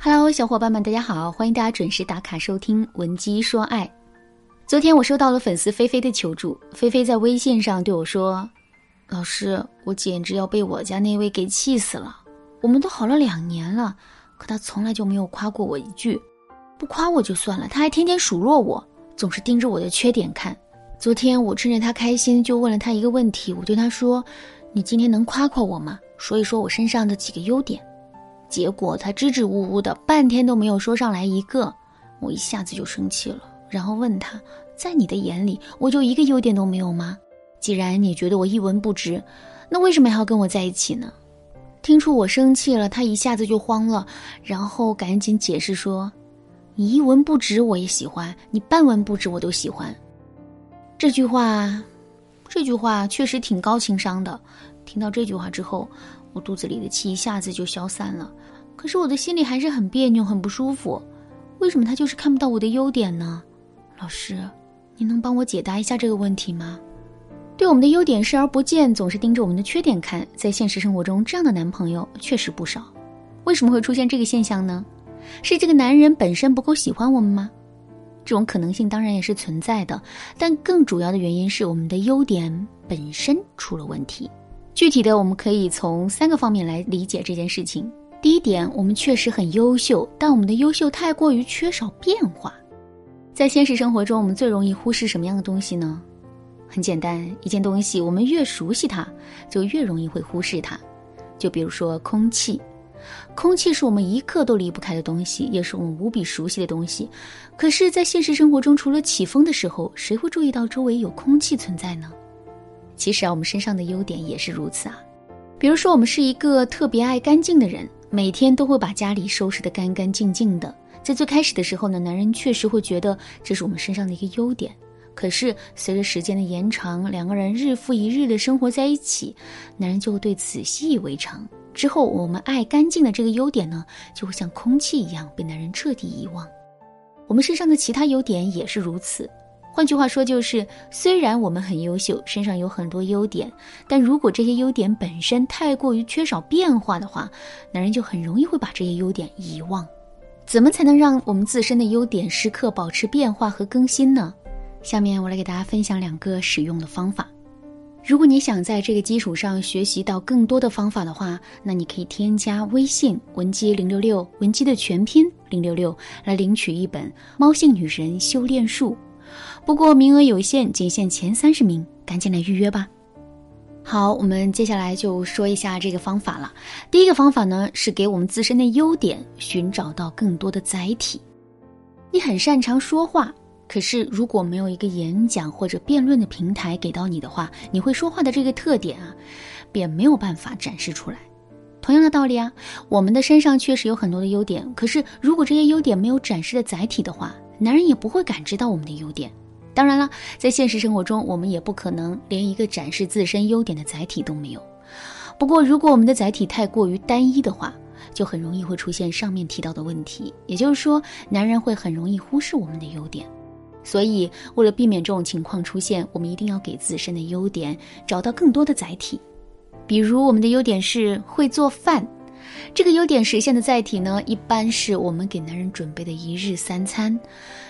Hello，小伙伴们，大家好，欢迎大家准时打卡收听《文姬说爱》。昨天我收到了粉丝菲菲的求助，菲菲在微信上对我说：“老师，我简直要被我家那位给气死了。我们都好了两年了，可他从来就没有夸过我一句，不夸我就算了，他还天天数落我，总是盯着我的缺点看。昨天我趁着他开心，就问了他一个问题，我对他说：‘你今天能夸夸我吗？说一说我身上的几个优点。’”结果他支支吾吾的，半天都没有说上来一个，我一下子就生气了，然后问他，在你的眼里，我就一个优点都没有吗？既然你觉得我一文不值，那为什么还要跟我在一起呢？听出我生气了，他一下子就慌了，然后赶紧解释说，你一文不值我也喜欢，你半文不值我都喜欢。这句话，这句话确实挺高情商的。听到这句话之后。我肚子里的气一下子就消散了，可是我的心里还是很别扭，很不舒服。为什么他就是看不到我的优点呢？老师，你能帮我解答一下这个问题吗？对我们的优点视而不见，总是盯着我们的缺点看，在现实生活中，这样的男朋友确实不少。为什么会出现这个现象呢？是这个男人本身不够喜欢我们吗？这种可能性当然也是存在的，但更主要的原因是我们的优点本身出了问题。具体的，我们可以从三个方面来理解这件事情。第一点，我们确实很优秀，但我们的优秀太过于缺少变化。在现实生活中，我们最容易忽视什么样的东西呢？很简单，一件东西我们越熟悉它，就越容易会忽视它。就比如说空气，空气是我们一刻都离不开的东西，也是我们无比熟悉的东西。可是，在现实生活中，除了起风的时候，谁会注意到周围有空气存在呢？其实啊，我们身上的优点也是如此啊。比如说，我们是一个特别爱干净的人，每天都会把家里收拾得干干净净的。在最开始的时候呢，男人确实会觉得这是我们身上的一个优点。可是随着时间的延长，两个人日复一日的生活在一起，男人就会对此习以为常。之后，我们爱干净的这个优点呢，就会像空气一样被男人彻底遗忘。我们身上的其他优点也是如此。换句话说，就是虽然我们很优秀，身上有很多优点，但如果这些优点本身太过于缺少变化的话，男人就很容易会把这些优点遗忘。怎么才能让我们自身的优点时刻保持变化和更新呢？下面我来给大家分享两个使用的方法。如果你想在这个基础上学习到更多的方法的话，那你可以添加微信文姬零六六，文姬的全拼零六六，来领取一本《猫性女人修炼术》。不过名额有限，仅限前三十名，赶紧来预约吧。好，我们接下来就说一下这个方法了。第一个方法呢，是给我们自身的优点寻找到更多的载体。你很擅长说话，可是如果没有一个演讲或者辩论的平台给到你的话，你会说话的这个特点啊，便没有办法展示出来。同样的道理啊，我们的身上确实有很多的优点，可是如果这些优点没有展示的载体的话，男人也不会感知到我们的优点。当然了，在现实生活中，我们也不可能连一个展示自身优点的载体都没有。不过，如果我们的载体太过于单一的话，就很容易会出现上面提到的问题。也就是说，男人会很容易忽视我们的优点。所以，为了避免这种情况出现，我们一定要给自身的优点找到更多的载体。比如，我们的优点是会做饭。这个优点实现的载体呢，一般是我们给男人准备的一日三餐。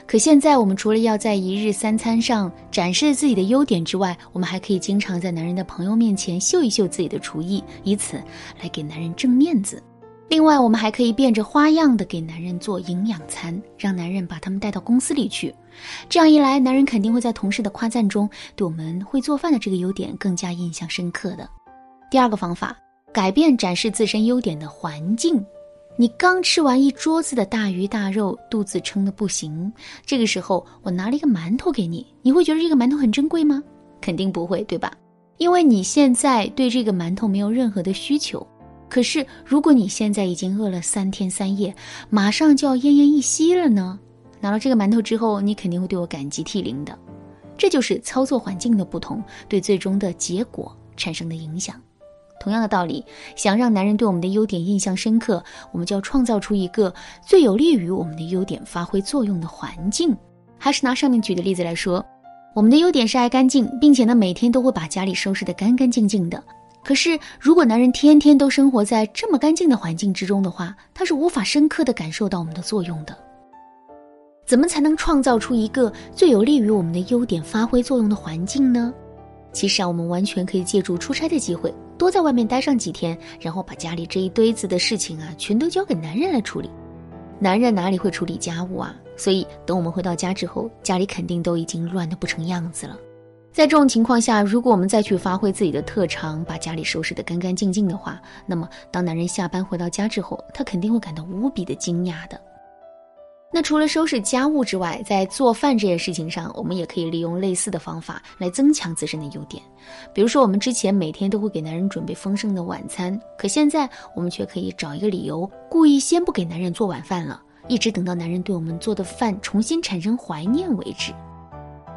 可现在，我们除了要在一日三餐上展示自己的优点之外，我们还可以经常在男人的朋友面前秀一秀自己的厨艺，以此来给男人挣面子。另外，我们还可以变着花样的给男人做营养餐，让男人把他们带到公司里去。这样一来，男人肯定会在同事的夸赞中，对我们会做饭的这个优点更加印象深刻的。第二个方法。改变展示自身优点的环境。你刚吃完一桌子的大鱼大肉，肚子撑得不行。这个时候，我拿了一个馒头给你，你会觉得这个馒头很珍贵吗？肯定不会，对吧？因为你现在对这个馒头没有任何的需求。可是，如果你现在已经饿了三天三夜，马上就要奄奄一息了呢？拿到这个馒头之后，你肯定会对我感激涕零的。这就是操作环境的不同，对最终的结果产生的影响。同样的道理，想让男人对我们的优点印象深刻，我们就要创造出一个最有利于我们的优点发挥作用的环境。还是拿上面举的例子来说，我们的优点是爱干净，并且呢每天都会把家里收拾得干干净净的。可是，如果男人天天都生活在这么干净的环境之中的话，他是无法深刻的感受到我们的作用的。怎么才能创造出一个最有利于我们的优点发挥作用的环境呢？其实啊，我们完全可以借助出差的机会，多在外面待上几天，然后把家里这一堆子的事情啊，全都交给男人来处理。男人哪里会处理家务啊？所以等我们回到家之后，家里肯定都已经乱得不成样子了。在这种情况下，如果我们再去发挥自己的特长，把家里收拾得干干净净的话，那么当男人下班回到家之后，他肯定会感到无比的惊讶的。那除了收拾家务之外，在做饭这件事情上，我们也可以利用类似的方法来增强自身的优点。比如说，我们之前每天都会给男人准备丰盛的晚餐，可现在我们却可以找一个理由，故意先不给男人做晚饭了，一直等到男人对我们做的饭重新产生怀念为止。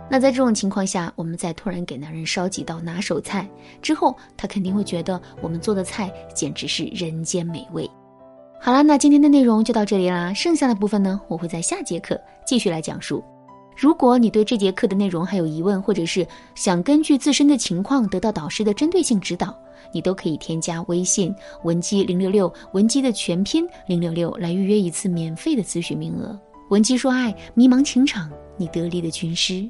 那在这种情况下，我们再突然给男人烧几道拿手菜之后，他肯定会觉得我们做的菜简直是人间美味。好了，那今天的内容就到这里啦。剩下的部分呢，我会在下节课继续来讲述。如果你对这节课的内容还有疑问，或者是想根据自身的情况得到导师的针对性指导，你都可以添加微信文姬零六六，文姬的全拼零六六来预约一次免费的咨询名额。文姬说爱，迷茫情场，你得力的军师。